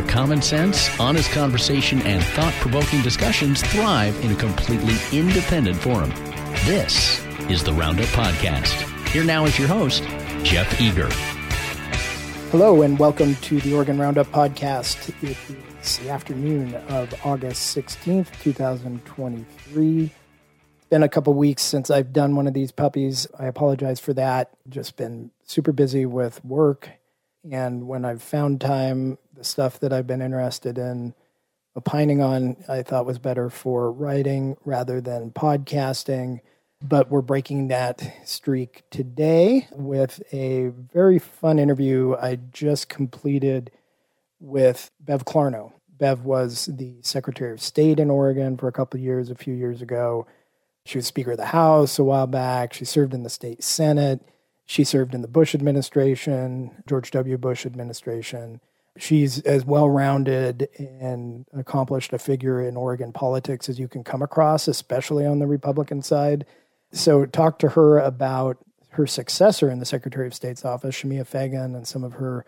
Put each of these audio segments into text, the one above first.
where common sense, honest conversation, and thought provoking discussions thrive in a completely independent forum. This is the Roundup Podcast. Here now is your host, Jeff Eager. Hello, and welcome to the Oregon Roundup Podcast. It is the afternoon of August 16th, 2023. It's been a couple weeks since I've done one of these puppies. I apologize for that. Just been super busy with work. And when I've found time, the stuff that I've been interested in opining on, I thought was better for writing rather than podcasting. But we're breaking that streak today with a very fun interview I just completed with Bev Clarno. Bev was the Secretary of State in Oregon for a couple of years, a few years ago. She was Speaker of the House a while back. She served in the state Senate. She served in the Bush administration, George W. Bush administration. She's as well rounded and accomplished a figure in Oregon politics as you can come across, especially on the Republican side. So, talk to her about her successor in the Secretary of State's office, Shemia Fagan, and some of her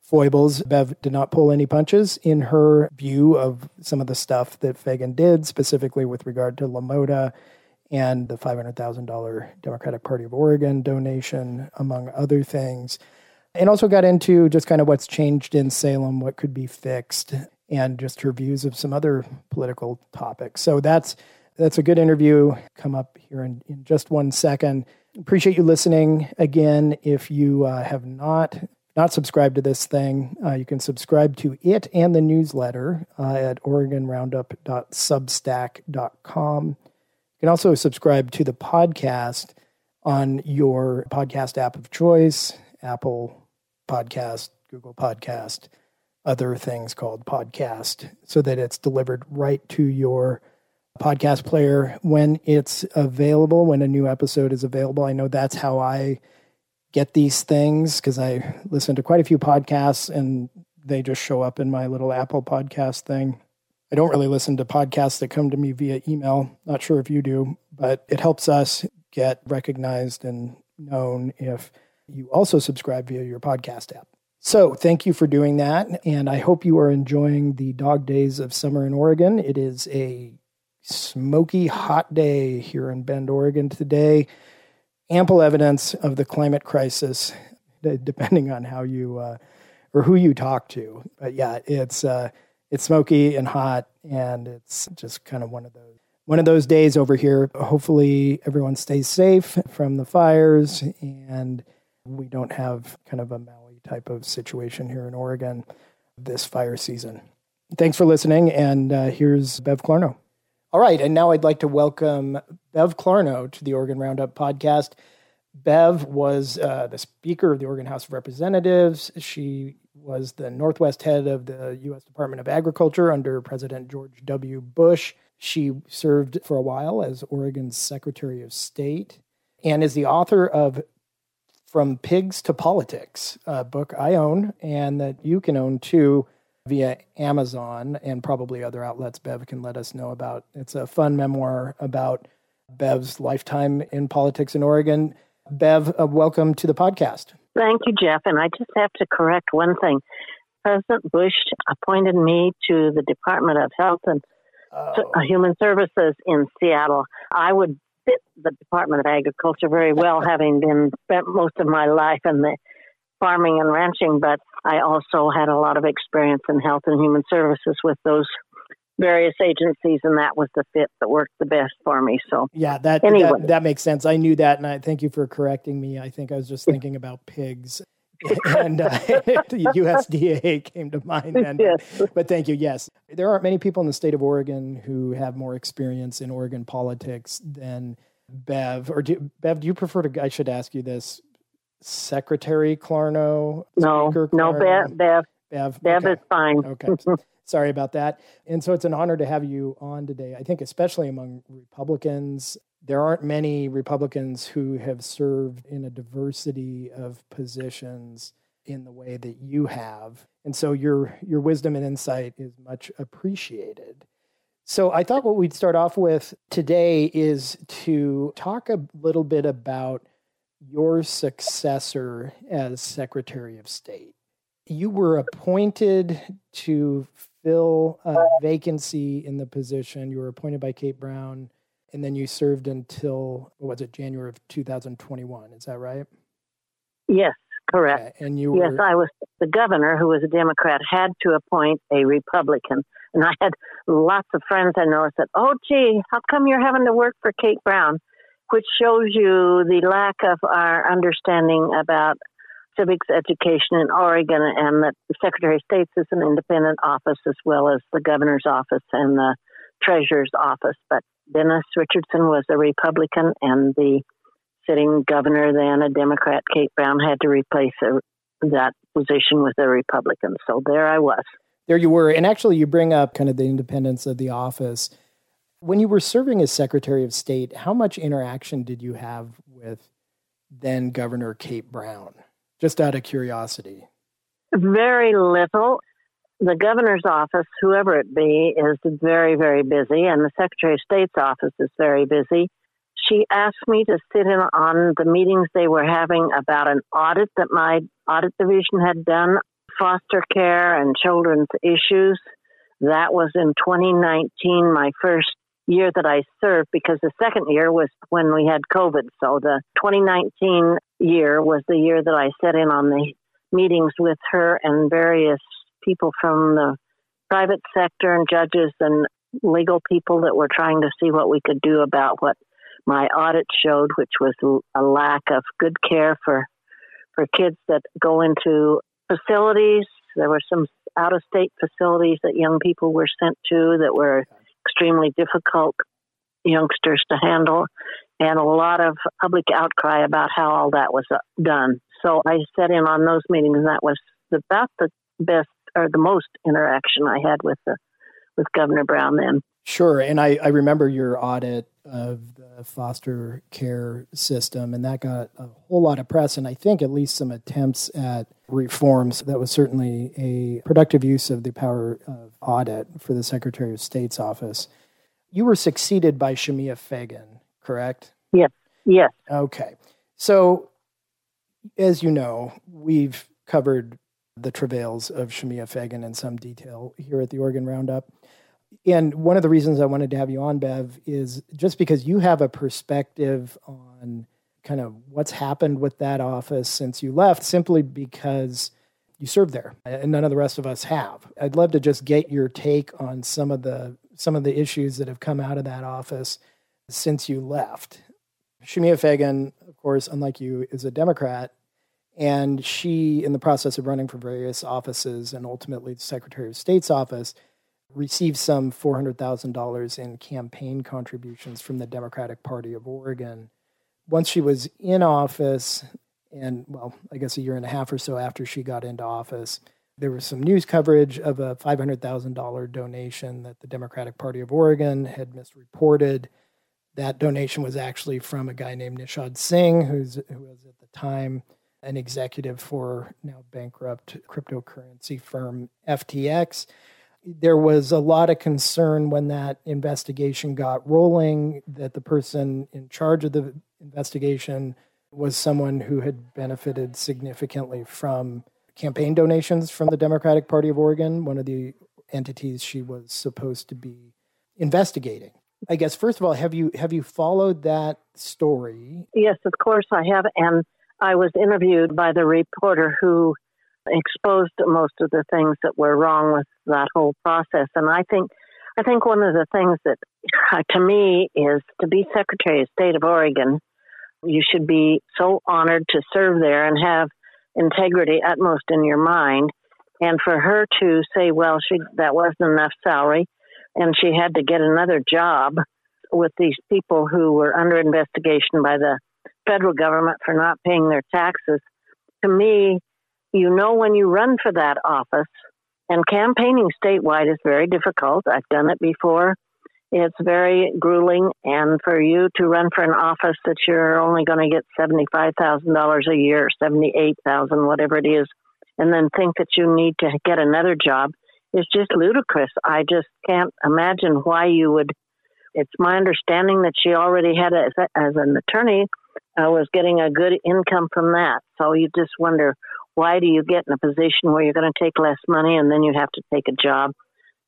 foibles. Bev did not pull any punches in her view of some of the stuff that Fagan did, specifically with regard to La Mota and the $500,000 Democratic Party of Oregon donation, among other things. And also got into just kind of what's changed in Salem, what could be fixed, and just her views of some other political topics. So that's that's a good interview. Come up here in, in just one second. Appreciate you listening again. If you uh, have not not subscribed to this thing, uh, you can subscribe to it and the newsletter uh, at OregonRoundup.substack.com. You can also subscribe to the podcast on your podcast app of choice, Apple Podcast, Google Podcast, other things called podcast, so that it's delivered right to your podcast player when it's available, when a new episode is available. I know that's how I get these things because I listen to quite a few podcasts and they just show up in my little Apple podcast thing. I don't really listen to podcasts that come to me via email. Not sure if you do, but it helps us get recognized and known if you also subscribe via your podcast app. So, thank you for doing that. And I hope you are enjoying the dog days of summer in Oregon. It is a smoky hot day here in Bend, Oregon today. Ample evidence of the climate crisis, depending on how you uh, or who you talk to. But yeah, it's uh, it's smoky and hot, and it's just kind of one of those one of those days over here. Hopefully, everyone stays safe from the fires, and we don't have kind of a Maui type of situation here in Oregon this fire season. Thanks for listening, and uh, here's Bev Clarno. All right, and now I'd like to welcome Bev Clarno to the Oregon Roundup podcast. Bev was uh, the Speaker of the Oregon House of Representatives. She was the Northwest head of the U.S. Department of Agriculture under President George W. Bush. She served for a while as Oregon's Secretary of State and is the author of From Pigs to Politics, a book I own and that you can own too via Amazon and probably other outlets Bev can let us know about. It's a fun memoir about Bev's lifetime in politics in Oregon. Bev, uh, welcome to the podcast. Thank you, Jeff. And I just have to correct one thing. President Bush appointed me to the Department of Health and oh. Human Services in Seattle. I would fit the Department of Agriculture very well, having been spent most of my life in the farming and ranching, but I also had a lot of experience in health and human services with those various agencies, and that was the fit that worked the best for me. So yeah, that anyway. that, that makes sense. I knew that, and I thank you for correcting me. I think I was just thinking about pigs. and uh, USDA came to mind then. Yes. But thank you. Yes, there aren't many people in the state of Oregon who have more experience in Oregon politics than Bev. Or do, Bev, do you prefer to? I should ask you this. Secretary Clarno? No, no, Bev. Bev, Bev, Bev okay. is fine. okay. Sorry about that. And so it's an honor to have you on today. I think, especially among Republicans, there aren't many Republicans who have served in a diversity of positions in the way that you have. And so your your wisdom and insight is much appreciated. So I thought what we'd start off with today is to talk a little bit about your successor as Secretary of State. You were appointed to fill a vacancy in the position. You were appointed by Kate Brown, and then you served until what was it, January of 2021? Is that right? Yes, correct. And you were... yes, I was the governor, who was a Democrat, had to appoint a Republican, and I had lots of friends I know said, "Oh, gee, how come you're having to work for Kate Brown?" Which shows you the lack of our understanding about civics education in Oregon, and that the Secretary of State is an independent office as well as the governor's office and the treasurer's office. But Dennis Richardson was a Republican, and the sitting governor, then a Democrat, Kate Brown, had to replace a, that position with a Republican. So there I was. There you were. And actually, you bring up kind of the independence of the office. When you were serving as Secretary of State, how much interaction did you have with then Governor Kate Brown? Just out of curiosity. Very little. The governor's office, whoever it be, is very, very busy, and the Secretary of State's office is very busy. She asked me to sit in on the meetings they were having about an audit that my audit division had done, foster care and children's issues. That was in 2019, my first year that I served, because the second year was when we had COVID. So the 2019 year was the year that I sat in on the meetings with her and various people from the private sector and judges and legal people that were trying to see what we could do about what my audit showed, which was a lack of good care for for kids that go into facilities. There were some out of state facilities that young people were sent to that were extremely difficult youngsters to handle, and a lot of public outcry about how all that was uh, done. So I sat in on those meetings, and that was about the best or the most interaction I had with the with Governor Brown then. Sure, and I, I remember your audit of the foster care system, and that got a whole lot of press, and I think at least some attempts at reforms. That was certainly a productive use of the power of audit for the Secretary of State's office. You were succeeded by Shemia Fagan, correct? Yes. Yes. Okay. So, as you know, we've covered the travails of Shemia Fagan in some detail here at the Oregon Roundup and one of the reasons I wanted to have you on, Bev, is just because you have a perspective on kind of what's happened with that office since you left, simply because you served there, and none of the rest of us have. I'd love to just get your take on some of the some of the issues that have come out of that office since you left. Shemia Fagan, of course, unlike you, is a Democrat, and she, in the process of running for various offices and ultimately the Secretary of State's office, received some $400,000 in campaign contributions from the Democratic Party of Oregon. Once she was in office, and well, I guess a year and a half or so after she got into office, there was some news coverage of a $500,000 donation that the Democratic Party of Oregon had misreported. That donation was actually from a guy named Nishad Singh, who's, who was at the time an executive for now bankrupt cryptocurrency firm FTX there was a lot of concern when that investigation got rolling that the person in charge of the investigation was someone who had benefited significantly from campaign donations from the Democratic Party of Oregon, one of the entities she was supposed to be investigating. I guess first of all, have you have you followed that story? Yes, of course I have, and I was interviewed by the reporter who exposed most of the things that were wrong with that whole process. And I think, I think one of the things that, to me, is to be Secretary of State of Oregon. You should be so honored to serve there and have integrity utmost in your mind. And for her to say, well, she that wasn't enough salary, and she had to get another job with these people who were under investigation by the federal government for not paying their taxes. To me, you know when you run for that office, and campaigning statewide is very difficult. I've done it before. It's very grueling, and for you to run for an office that you're only going to get seventy-five thousand dollars a year, seventy-eight thousand, whatever it is, and then think that you need to get another job is just ludicrous. I just can't imagine why you would. It's my understanding that she already had, a, as an attorney, uh, was getting a good income from that. So you just wonder why do you get in a position where you're going to take less money and then you have to take a job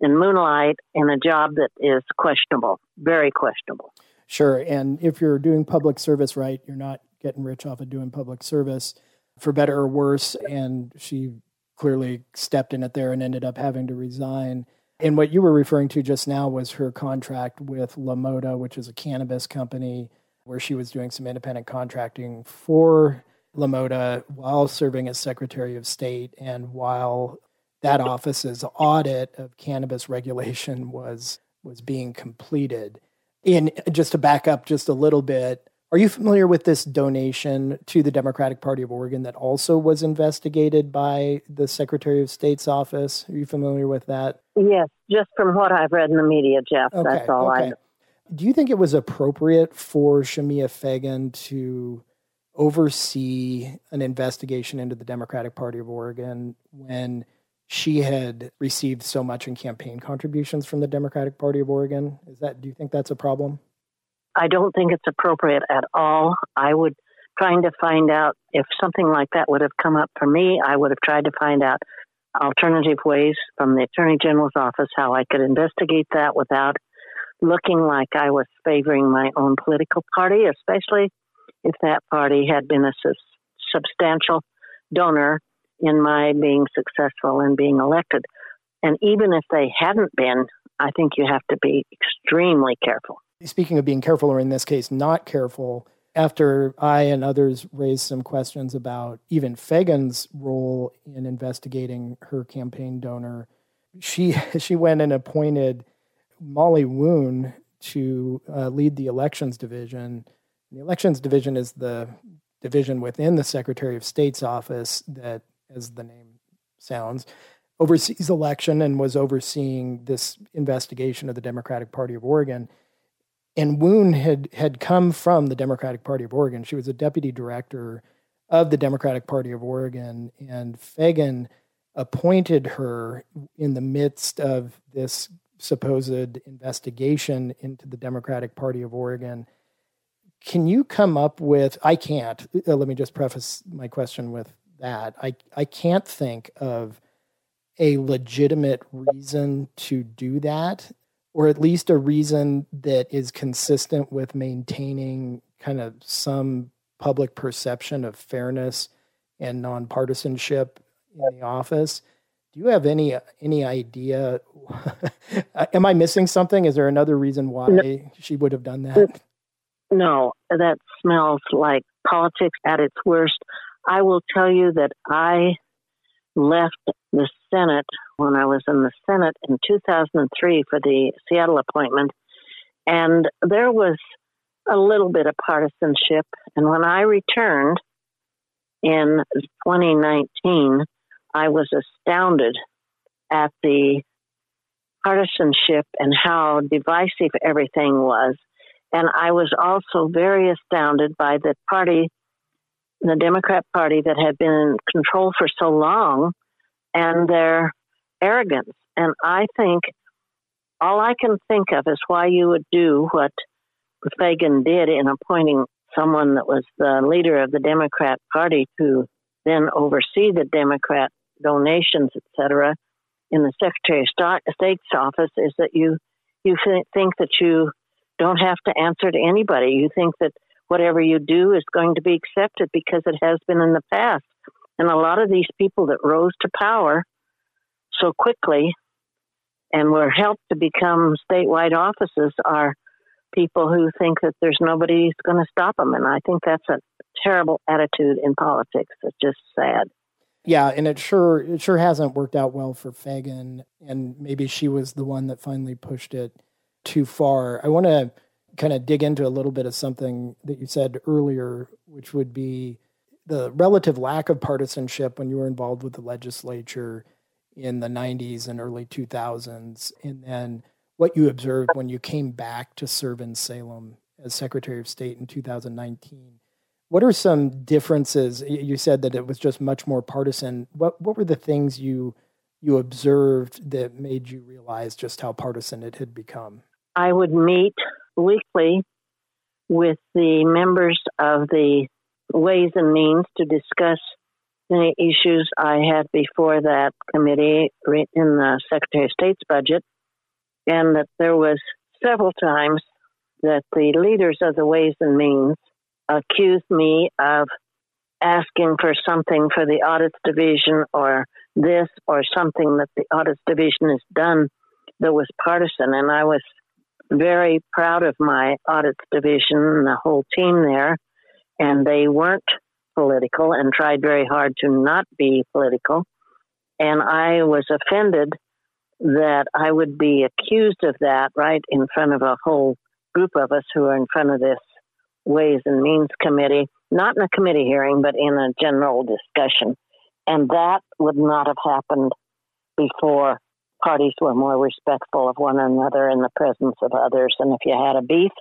in moonlight in a job that is questionable, very questionable? Sure. And if you're doing public service right, you're not getting rich off of doing public service for better or worse. And she clearly stepped in it there and ended up having to resign. And what you were referring to just now was her contract with La Mota, which is a cannabis company where she was doing some independent contracting for La Mota while serving as Secretary of State and while that office's audit of cannabis regulation was was being completed. In just to back up just a little bit, are you familiar with this donation to the Democratic Party of Oregon that also was investigated by the Secretary of State's office? Are you familiar with that? Yes, just from what I've read in the media, Jeff. Okay, that's all okay. I know. Do you think it was appropriate for Shemia Fagan to oversee an investigation into the Democratic Party of Oregon when she had received so much in campaign contributions from the Democratic Party of Oregon? Is that do you think that's a problem? I don't think it's appropriate at all. I would trying to find out if something like that would have come up for me. I would have tried to find out alternative ways from the Attorney General's office how I could investigate that without looking like I was favoring my own political party, especially if that party had been a substantial donor in my being successful and being elected. And even if they hadn't been, I think you have to be extremely careful. Speaking of being careful, or in this case, not careful, after I and others raised some questions about even Fagan's role in investigating her campaign donor, she she went and appointed Molly Woon to uh, lead the elections division. The elections division is the division within the Secretary of State's office that, as the name sounds, oversees election and was overseeing this investigation of the Democratic Party of Oregon. And Woon had had come from the Democratic Party of Oregon. She was a deputy director of the Democratic Party of Oregon, and Fagan appointed her in the midst of this supposed investigation into the Democratic Party of Oregon. Can you come up with? I can't. Uh, let me just preface my question with that. I I can't think of a legitimate reason to do that, or at least a reason that is consistent with maintaining kind of some public perception of fairness and nonpartisanship in the office. Do you have any any idea? Am I missing something? Is there another reason why no. she would have done that? No, that smells like politics at its worst. I will tell you that I left the Senate when I was in the Senate in 2003 for the Seattle appointment, and there was a little bit of partisanship. And when I returned in 2019, I was astounded at the partisanship and how divisive everything was. And I was also very astounded by the party, the Democrat Party, that had been in control for so long and their arrogance. And I think all I can think of is why you would do what Fagan did in appointing someone that was the leader of the Democrat Party to then oversee the Democrat donations, etc., in the Secretary of State's office is that you you think that you don't have to answer to anybody. You think that whatever you do is going to be accepted because it has been in the past. And a lot of these people that rose to power so quickly and were helped to become statewide offices are people who think that there's nobody who's going to stop them. And I think that's a terrible attitude in politics. It's just sad. Yeah, and it sure it sure hasn't worked out well for Fagan, and maybe she was the one that finally pushed it too far. I want to kind of dig into a little bit of something that you said earlier, which would be the relative lack of partisanship when you were involved with the legislature in the 90s and early 2000s, and then what you observed when you came back to serve in Salem as Secretary of State in 2019. What are some differences? You said that it was just much more partisan. What what were the things you you observed that made you realize just how partisan it had become? I would meet weekly with the members of the Ways and Means to discuss many issues I had before that committee in the Secretary of State's budget, and that there was several times that the leaders of the Ways and Means accused me of asking for something for the audits division or this or something that the audits division has done that was partisan. And I was very proud of my audits division and the whole team there. And they weren't political and tried very hard to not be political. And I was offended that I would be accused of that right in front of a whole group of us who are in front of this Ways and Means Committee, not in a committee hearing, but in a general discussion. And that would not have happened before parties were more respectful of one another in the presence of others. And if you had a beef,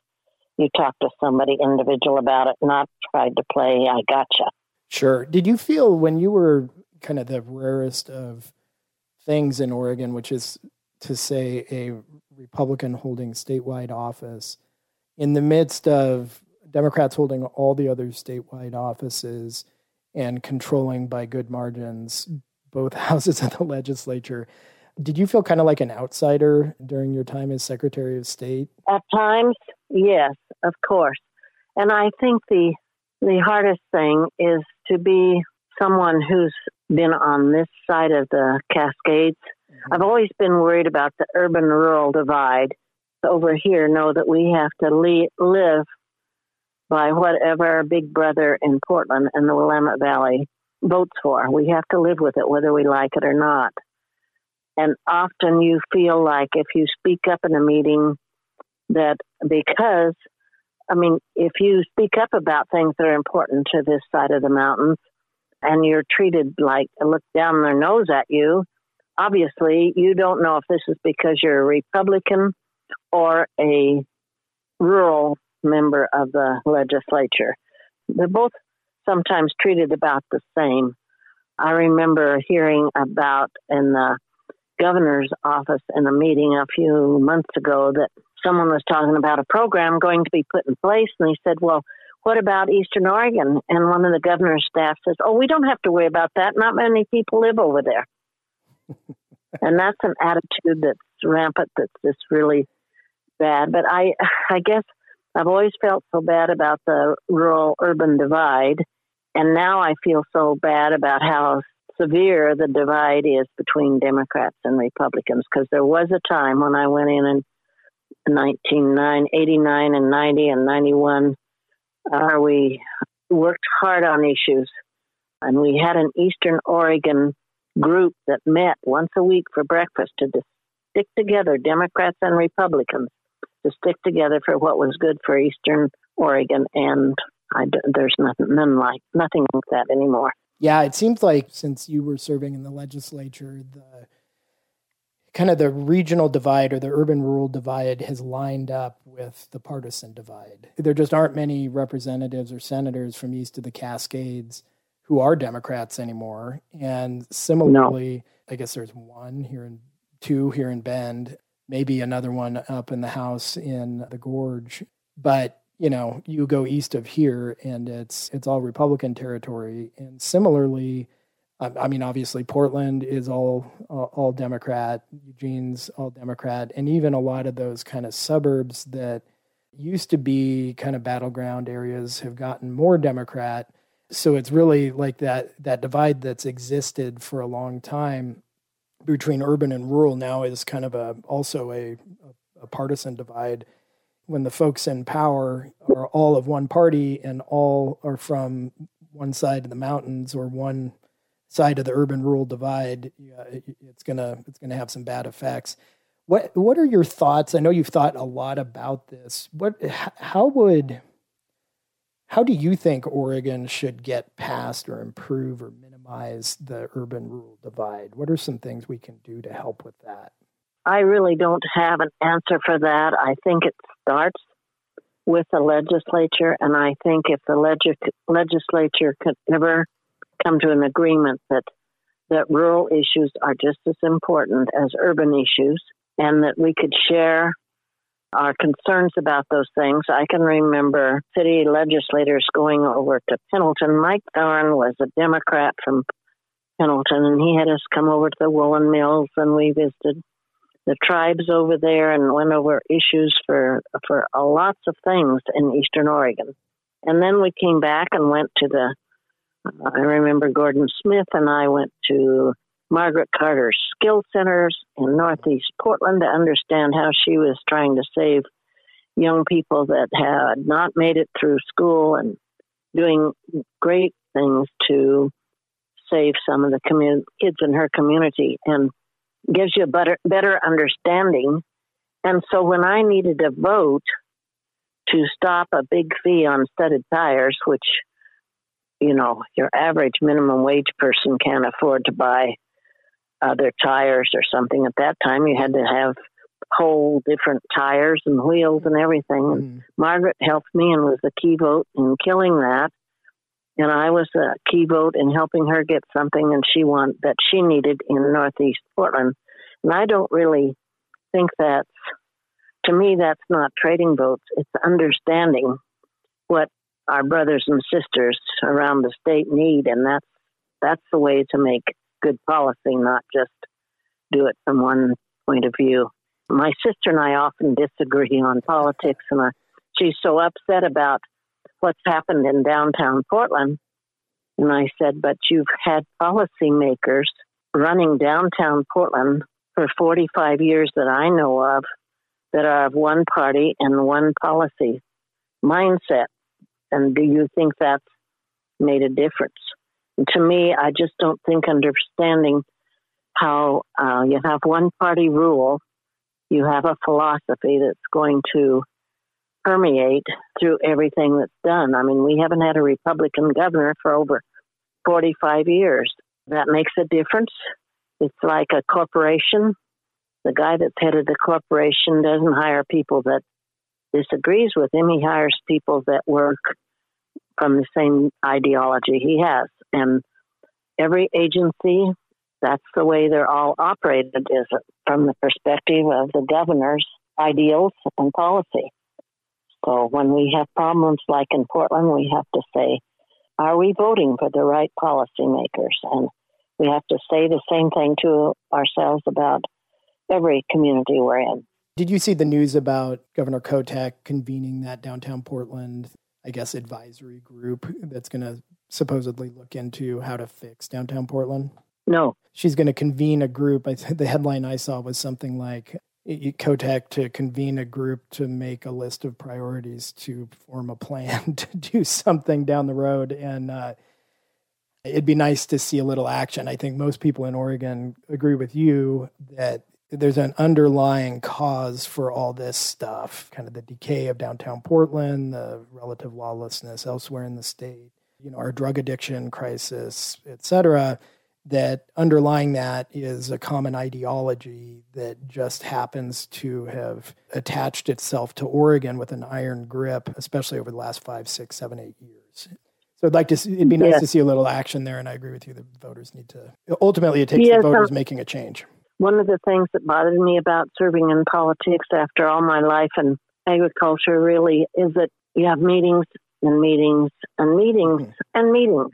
you talked to somebody individual about it, not tried to play, I gotcha. Sure. Did you feel when you were kind of the rarest of things in Oregon, which is to say a Republican holding statewide office, in the midst of Democrats holding all the other statewide offices and controlling by good margins both houses of the legislature. Did you feel kind of like an outsider during your time as Secretary of State? At times, yes, of course. And I think the the hardest thing is to be someone who's been on this side of the Cascades. Mm-hmm. I've always been worried about the urban rural divide. Over here, know that we have to le- live by whatever Big Brother in Portland and the Willamette Valley votes for. We have to live with it whether we like it or not. And often you feel like if you speak up in a meeting, that because, I mean, if you speak up about things that are important to this side of the mountains and you're treated like look down their nose at you, obviously you don't know if this is because you're a Republican or a rural member of the legislature. They're both sometimes treated about the same. I remember hearing about in the governor's office in a meeting a few months ago that someone was talking about a program going to be put in place, and he said, Well, what about Eastern Oregon? And one of the governor's staff says, Oh, we don't have to worry about that. Not many people live over there. and that's an attitude that's rampant that's just really bad. But I I guess I've always felt so bad about the rural urban divide. And now I feel so bad about how severe the divide is between Democrats and Republicans. Because there was a time when I went in in 1989 and 90 and 91 uh, we worked hard on issues. And we had an Eastern Oregon group that met once a week for breakfast to stick together, Democrats and Republicans to stick together for what was good for Eastern Oregon, and I, there's nothing, none like nothing like that anymore. Yeah, it seems like since you were serving in the legislature, the kind of the regional divide or the urban rural divide has lined up with the partisan divide. There just aren't many representatives or senators from east of the Cascades who are Democrats anymore. And similarly, no. I guess there's one here in two here in Bend maybe another one up in the house in the gorge. But you know, you go east of here, and it's it's all Republican territory. And similarly, I mean, obviously Portland is all all Democrat, Eugene's all Democrat, and even a lot of those kind of suburbs that used to be kind of battleground areas have gotten more Democrat. So it's really like that that divide that's existed for a long time between urban and rural now is kind of a also a, a partisan divide. When the folks in power are all of one party and all are from one side of the mountains or one side of the urban rural divide it's gonna it's gonna have some bad effects. What what are your thoughts? I know you've thought a lot about this. What how would how do you think oregon should get past or improve or minimize the urban rural divide? What are some things we can do to help with that? I really don't have an answer for that. I think it starts with the legislature, and I think if the leg- legislature could ever come to an agreement that that rural issues are just as important as urban issues, and that we could share our concerns about those things. I can remember city legislators going over to Pendleton. Mike Thorne was a Democrat from Pendleton, and he had us come over to the woolen mills, and we visited the tribes over there and went over issues for for lots of things in Eastern Oregon. And then we came back and went to the. I remember Gordon Smith and I went to Margaret Carter's skill centers in Northeast Portland to understand how she was trying to save young people that had not made it through school and doing great things to save some of the commun- kids in her community and gives you a better, better understanding. And so when I needed a vote to stop a big fee on studded tires, which, you know, your average minimum wage person can't afford to buy other tires or something at that time, you had to have whole different tires and wheels and everything. And mm. Margaret helped me and was a key vote in killing that and I was a key vote in helping her get something and she want that she needed in Northeast Portland. And I don't really think that's to me that's not trading votes. It's understanding what our brothers and sisters around the state need and that's that's the way to make good policy, not just do it from one point of view. My sister and I often disagree on politics and I, she's so upset about what's happened in downtown Portland. And I said, but you've had policymakers running downtown Portland for 45 years that I know of that are of one party and one policy mindset. And do you think that's made a difference? To me, I just don't think understanding how uh, you have one party rule, you have a philosophy that's going to permeate through everything that's done. I mean, we haven't had a Republican governor for over 45 years. That makes a difference. It's like a corporation. The guy that's headed the corporation doesn't hire people that disagrees with him. He hires people that work from the same ideology he has. And every agency, that's the way they're all operated is from the perspective of the governor's ideals and policy. So when we have problems like in Portland, we have to say, are we voting for the right policymakers? And we have to say the same thing to ourselves about every community we're in. Did you see the news about Governor Kotek convening that downtown Portland, I guess, advisory group that's going to supposedly look into how to fix downtown Portland? No. She's going to convene a group. I th- the headline I saw was something like Kotek to convene a group to make a list of priorities to form a plan to do something down the road. And uh, it'd be nice to see a little action. I think most people in Oregon agree with you that there's an underlying cause for all this stuff kind of the decay of downtown Portland, the relative lawlessness elsewhere in the state, you know, our drug addiction crisis, et cetera that underlying that is a common ideology that just happens to have attached itself to Oregon with an iron grip, especially over the last five, six, seven, eight years. So I'd like to see, it'd be nice yes. to see a little action there, and I agree with you. The voters need to ultimately it takes yes, the voters um, making a change. One of the things that bothered me about serving in politics after all my life in agriculture really is that you have meetings and meetings and meetings mm-hmm. and meetings.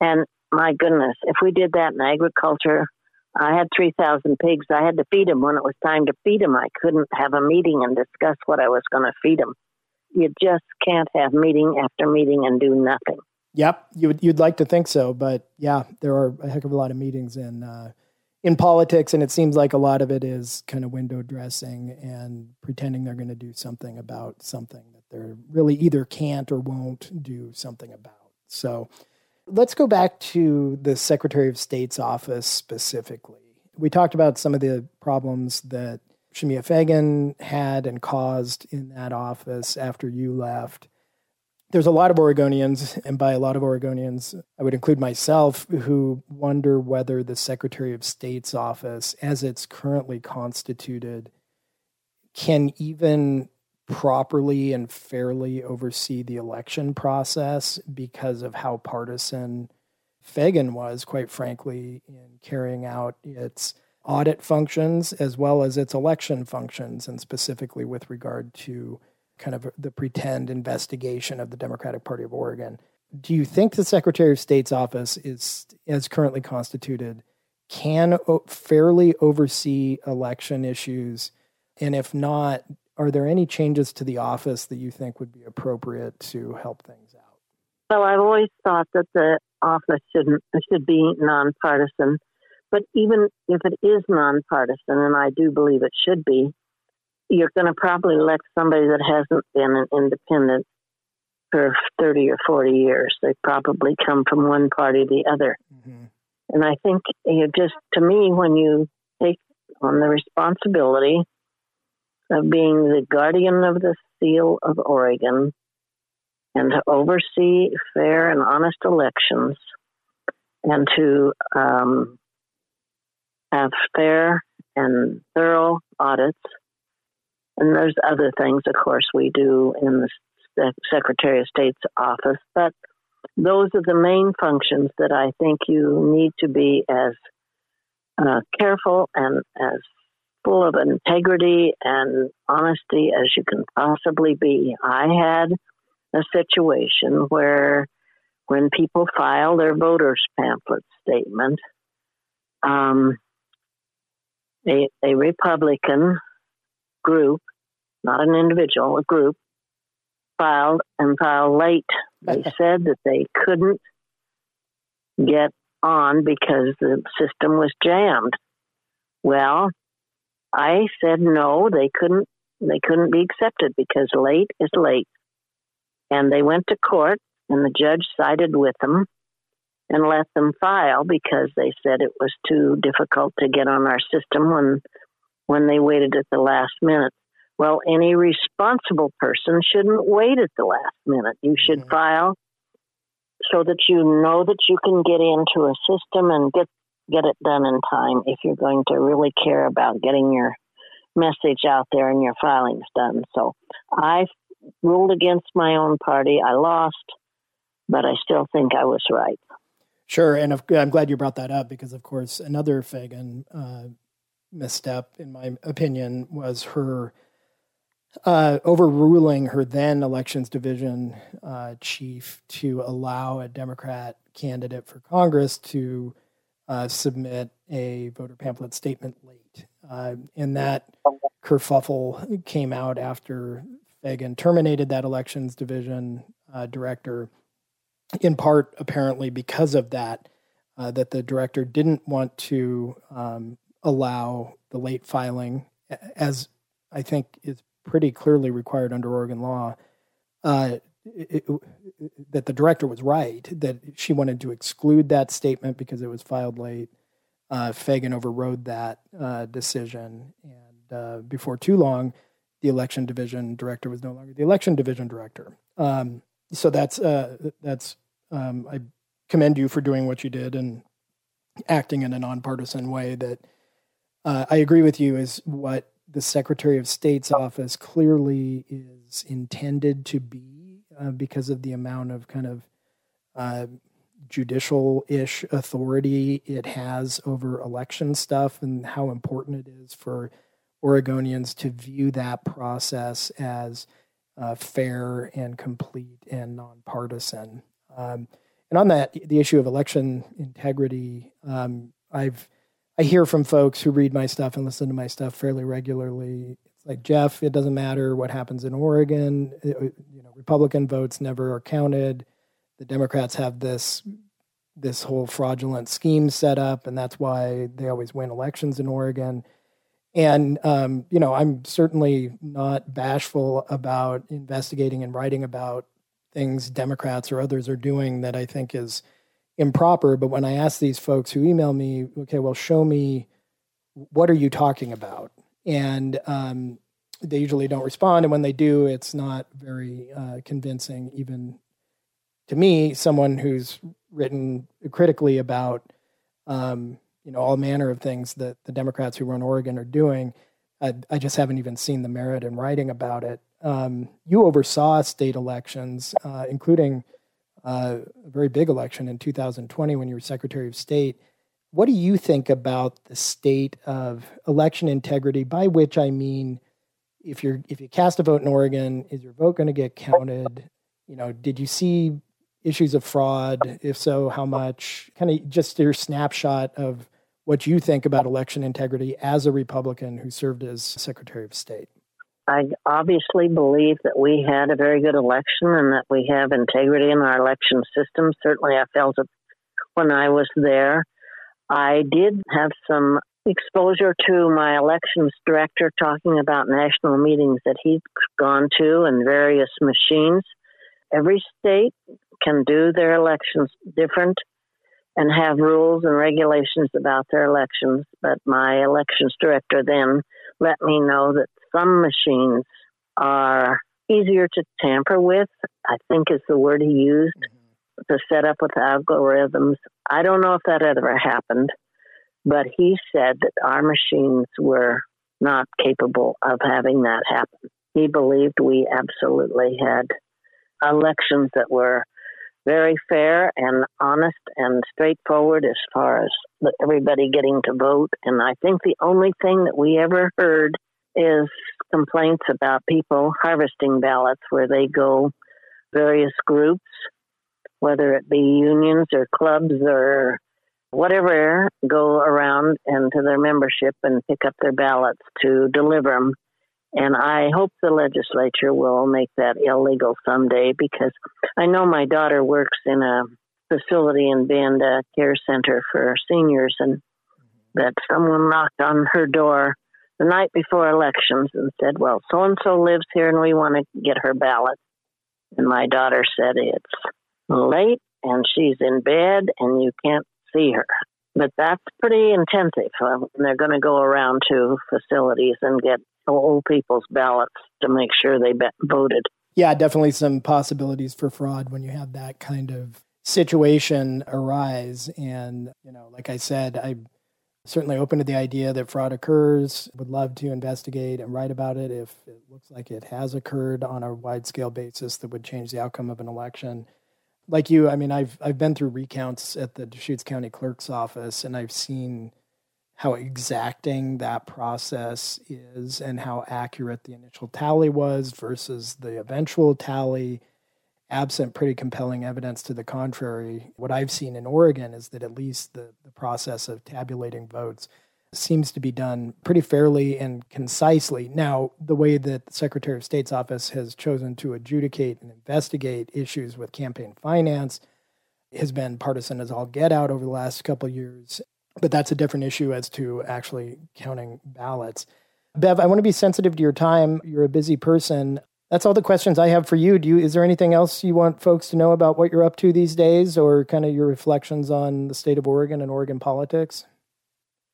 And my goodness, if we did that in agriculture, I had 3,000 pigs. I had to feed them when it was time to feed them. I couldn't have a meeting and discuss what I was going to feed them. You just can't have meeting after meeting and do nothing. Yep, you would, you'd like to think so, but yeah, there are a heck of a lot of meetings in uh, in politics, and it seems like a lot of it is kind of window dressing and pretending they're going to do something about something they're really either can't or won't do something about. So Let's go back to the Secretary of State's office specifically. We talked about some of the problems that Shemia Fagan had and caused in that office after you left. There's a lot of Oregonians, and by a lot of Oregonians, I would include myself, who wonder whether the Secretary of State's office, as it's currently constituted, can even properly and fairly oversee the election process because of how partisan Fagan was, quite frankly, in carrying out its audit functions as well as its election functions, and specifically with regard to kind of the pretend investigation of the Democratic Party of Oregon. do you think the Secretary of State's office is, as currently constituted, can fairly oversee election issues? And if not, are there any changes to the office that you think would be appropriate to help things out? Well, I've always thought that the office shouldn't should be nonpartisan. But even if it is nonpartisan, and I do believe it should be, you're going to probably elect somebody that hasn't been an independent for 30 or 40 years. They probably come from one party or the other. Mm-hmm. And I think you just, to me, when you take on the responsibility of being the guardian of the seal of Oregon and to oversee fair and honest elections and to um, have fair and thorough audits. And there's other things, of course, we do in the Secretary of State's office, but those are the main functions that I think you need to be as uh, careful and as full of integrity and honesty as you can possibly be. I had a situation where when people file their voters pamphlet statement, um, a, a Republican group, not an individual, a group, filed and filed late. They said that they couldn't get on because the system was jammed. Well, I said no, they couldn't they couldn't be accepted because late is late. And they went to court and the judge sided with them and let them file because they said it was too difficult to get on our system when when they waited at the last minute. Well, any responsible person shouldn't wait at the last minute. You should mm-hmm. file so that you know that you can get into a system and get get it done in time if you're going to really care about getting your message out there and your filings done. So I ruled against my own party. I lost, but I still think I was right. Sure, and I'm glad you brought that up because, of course, another Fagan uh, misstep, in my opinion, was her uh, overruling her then elections division uh, chief to allow a Democrat candidate for Congress to uh, submit a voter pamphlet statement late. Uh, and that kerfuffle came out after Fagan terminated that elections division uh, director in part apparently because of that, uh, that the director didn't want to um, allow the late filing, as I think is pretty clearly required under Oregon law. That the director was right, that she wanted to exclude that statement because it was filed late. Uh, Fagan overrode that uh, decision, and uh, before too long, the election division director was no longer the election division director. Um, so that's uh, that's um, I commend you for doing what you did and acting in a nonpartisan way. That uh, I agree with you is what the Secretary of State's office clearly is intended to be uh, because of the amount of kind of uh, judicial ish authority it has over election stuff and how important it is for Oregonians to view that process as uh, fair and complete and nonpartisan. Um, and on that, the issue of election integrity, um, I've I hear from folks who read my stuff and listen to my stuff fairly regularly. Like Jeff, it doesn't matter what happens in Oregon. It, you know, Republican votes never are counted. The Democrats have this this whole fraudulent scheme set up, and that's why they always win elections in Oregon. And um, you know, I'm certainly not bashful about investigating and writing about things Democrats or others are doing that I think is improper. But when I ask these folks who email me, okay, well, show me what are you talking about, and um, they usually don't respond. And when they do, it's not very uh, convincing, even to me, someone who's written critically about um, you know all manner of things that the Democrats who run Oregon are doing. I, I just haven't even seen the merit in writing about it. Um, you oversaw state elections, uh, including uh, a very big election in 2020 when you were Secretary of State. What do you think about the state of election integrity? By which I mean, if you're if you cast a vote in Oregon, is your vote going to get counted? You know, did you see issues of fraud? If so, how much? Kind of just your snapshot of what you think about election integrity as a Republican who served as Secretary of State. I obviously believe that we had a very good election and that we have integrity in our election system. Certainly, I felt it when I was there. I did have some exposure to my elections director talking about national meetings that he'd gone to and various machines. Every state can do their elections different and have rules and regulations about their elections, but my elections director then let me know that some machines are easier to tamper with, I think is the word he used. To set up with algorithms. I don't know if that ever happened, but he said that our machines were not capable of having that happen. He believed we absolutely had elections that were very fair and honest and straightforward as far as everybody getting to vote. And I think the only thing that we ever heard is complaints about people harvesting ballots where they go various groups, whether it be unions or clubs or whatever, go around and to their membership and pick up their ballots to deliver them. And I hope the legislature will make that illegal someday because I know my daughter works in a facility in Bend, a care center for seniors, and that someone knocked on her door the night before elections and said, Well, so and so lives here and we want to get her ballot. And my daughter said, It's late and she's in bed and you can't see her. But that's pretty intensive. Uh, they're going to go around to facilities and get old people's ballots to make sure they voted. Yeah, definitely some possibilities for fraud when you have that kind of situation arise. And, you know, like I said, I certainly open to the idea that fraud occurs. Would love to investigate and write about it if it looks like it has occurred on a wide scale basis that would change the outcome of an election. Like you, I mean, I've I've been through recounts at the Deschutes County Clerk's office, and I've seen how exacting that process is and how accurate the initial tally was versus the eventual tally absent pretty compelling evidence to the contrary, what I've seen in Oregon is that at least the, the process of tabulating votes seems to be done pretty fairly and concisely. Now, the way that the Secretary of State's office has chosen to adjudicate and investigate issues with campaign finance has been partisan as all get out over the last couple years. But that's a different issue as to actually counting ballots. Bev, I want to be sensitive to your time. You're a busy person that's all the questions I have for you. Do you is there anything else you want folks to know about what you're up to these days or kind of your reflections on the state of Oregon and Oregon politics?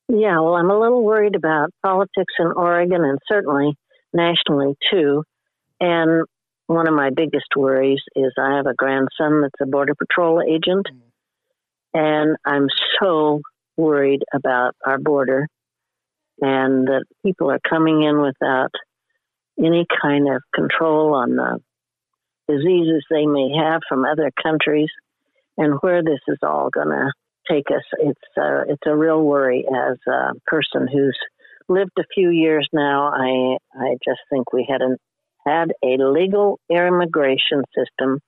Yeah, well, I'm a little worried about politics in Oregon and certainly nationally too. And one of my biggest worries is I have a grandson that's a Border Patrol agent, mm. and I'm so worried about our border and that people are coming in without any kind of control on the diseases they may have from other countries and where this is all going to take us. It's uh, it's a real worry as a person who's lived a few years now. I I just think we had an had a legal immigration system,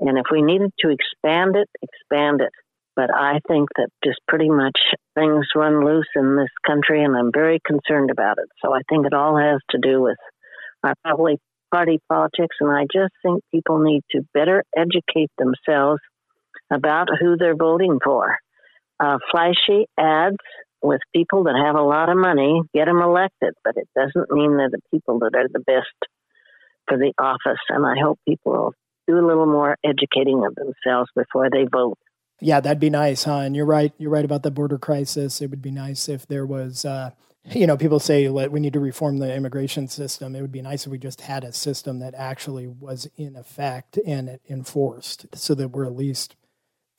and if we needed to expand it, expand it. But I think that just pretty much things run loose in this country, and I'm very concerned about it. So I think it all has to do with are probably party politics, and I just think people need to better educate themselves about who they're voting for. Uh, flashy ads with people that have a lot of money get them elected, but it doesn't mean they're the people that are the best for the office. And I hope people will do a little more educating of themselves before they vote. Yeah, that'd be nice, huh? And you're right. You're right about the border crisis. It would be nice if there was. Uh, you know, people say we need to reform the immigration system. It would be nice if we just had a system that actually was in effect and enforced so that we're at least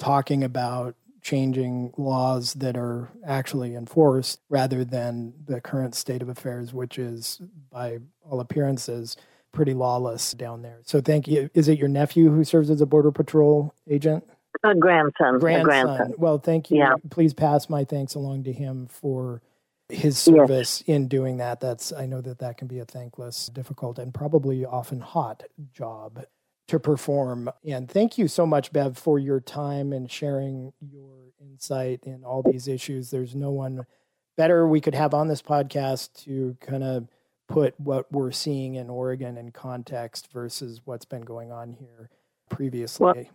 talking about changing laws that are actually enforced rather than the current state of affairs, which is, by all appearances, pretty lawless down there. So, thank you. Is it your nephew who serves as a Border Patrol agent? A grandson. Grandson. A grandson. Well, thank you. Yeah. Please pass my thanks along to him for his service yes. in doing that. That's I know that that can be a thankless, difficult, and probably often hot job. To perform. And thank you so much, Bev, for your time and sharing your insight in all these issues. There's no one better we could have on this podcast to kind of put what we're seeing in Oregon in context versus what's been going on here previously. Well,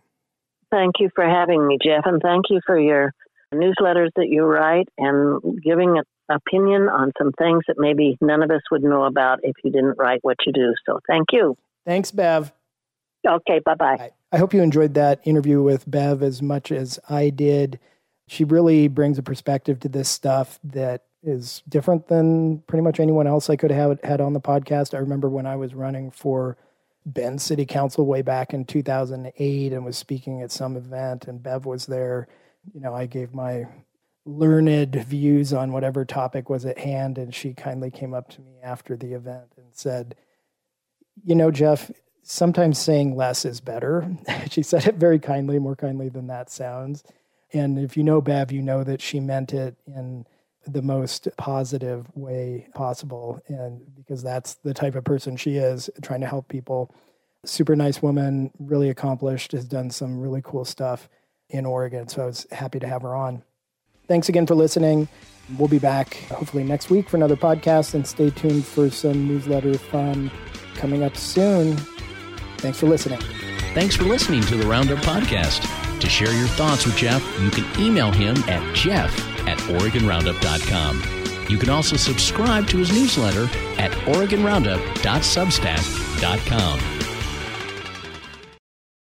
thank you for having me, Jeff, and thank you for your newsletters that you write and giving an opinion on some things that maybe none of us would know about if you didn't write what you do. So thank you. Thanks, Bev. Okay, bye bye. I hope you enjoyed that interview with Bev as much as I did. She really brings a perspective to this stuff that is different than pretty much anyone else I could have had on the podcast. I remember when I was running for Bend City Council way back in 2008 and was speaking at some event, and Bev was there. You know, I gave my learned views on whatever topic was at hand, and she kindly came up to me after the event and said, You know, Jeff, sometimes saying less is better. she said it very kindly, more kindly than that sounds. And if you know Bev, you know that she meant it in the most positive way possible. And because that's the type of person she is, trying to help people. Super nice woman, really accomplished, has done some really cool stuff in Oregon. So I was happy to have her on. Thanks again for listening. We'll be back hopefully next week for another podcast and stay tuned for some newsletter fun coming up soon. Thanks for listening. Thanks for listening to the Roundup Podcast. To share your thoughts with Jeff, you can email him at jeff at OregonRoundup.com. You can also subscribe to his newsletter at OregonRoundup.substack.com.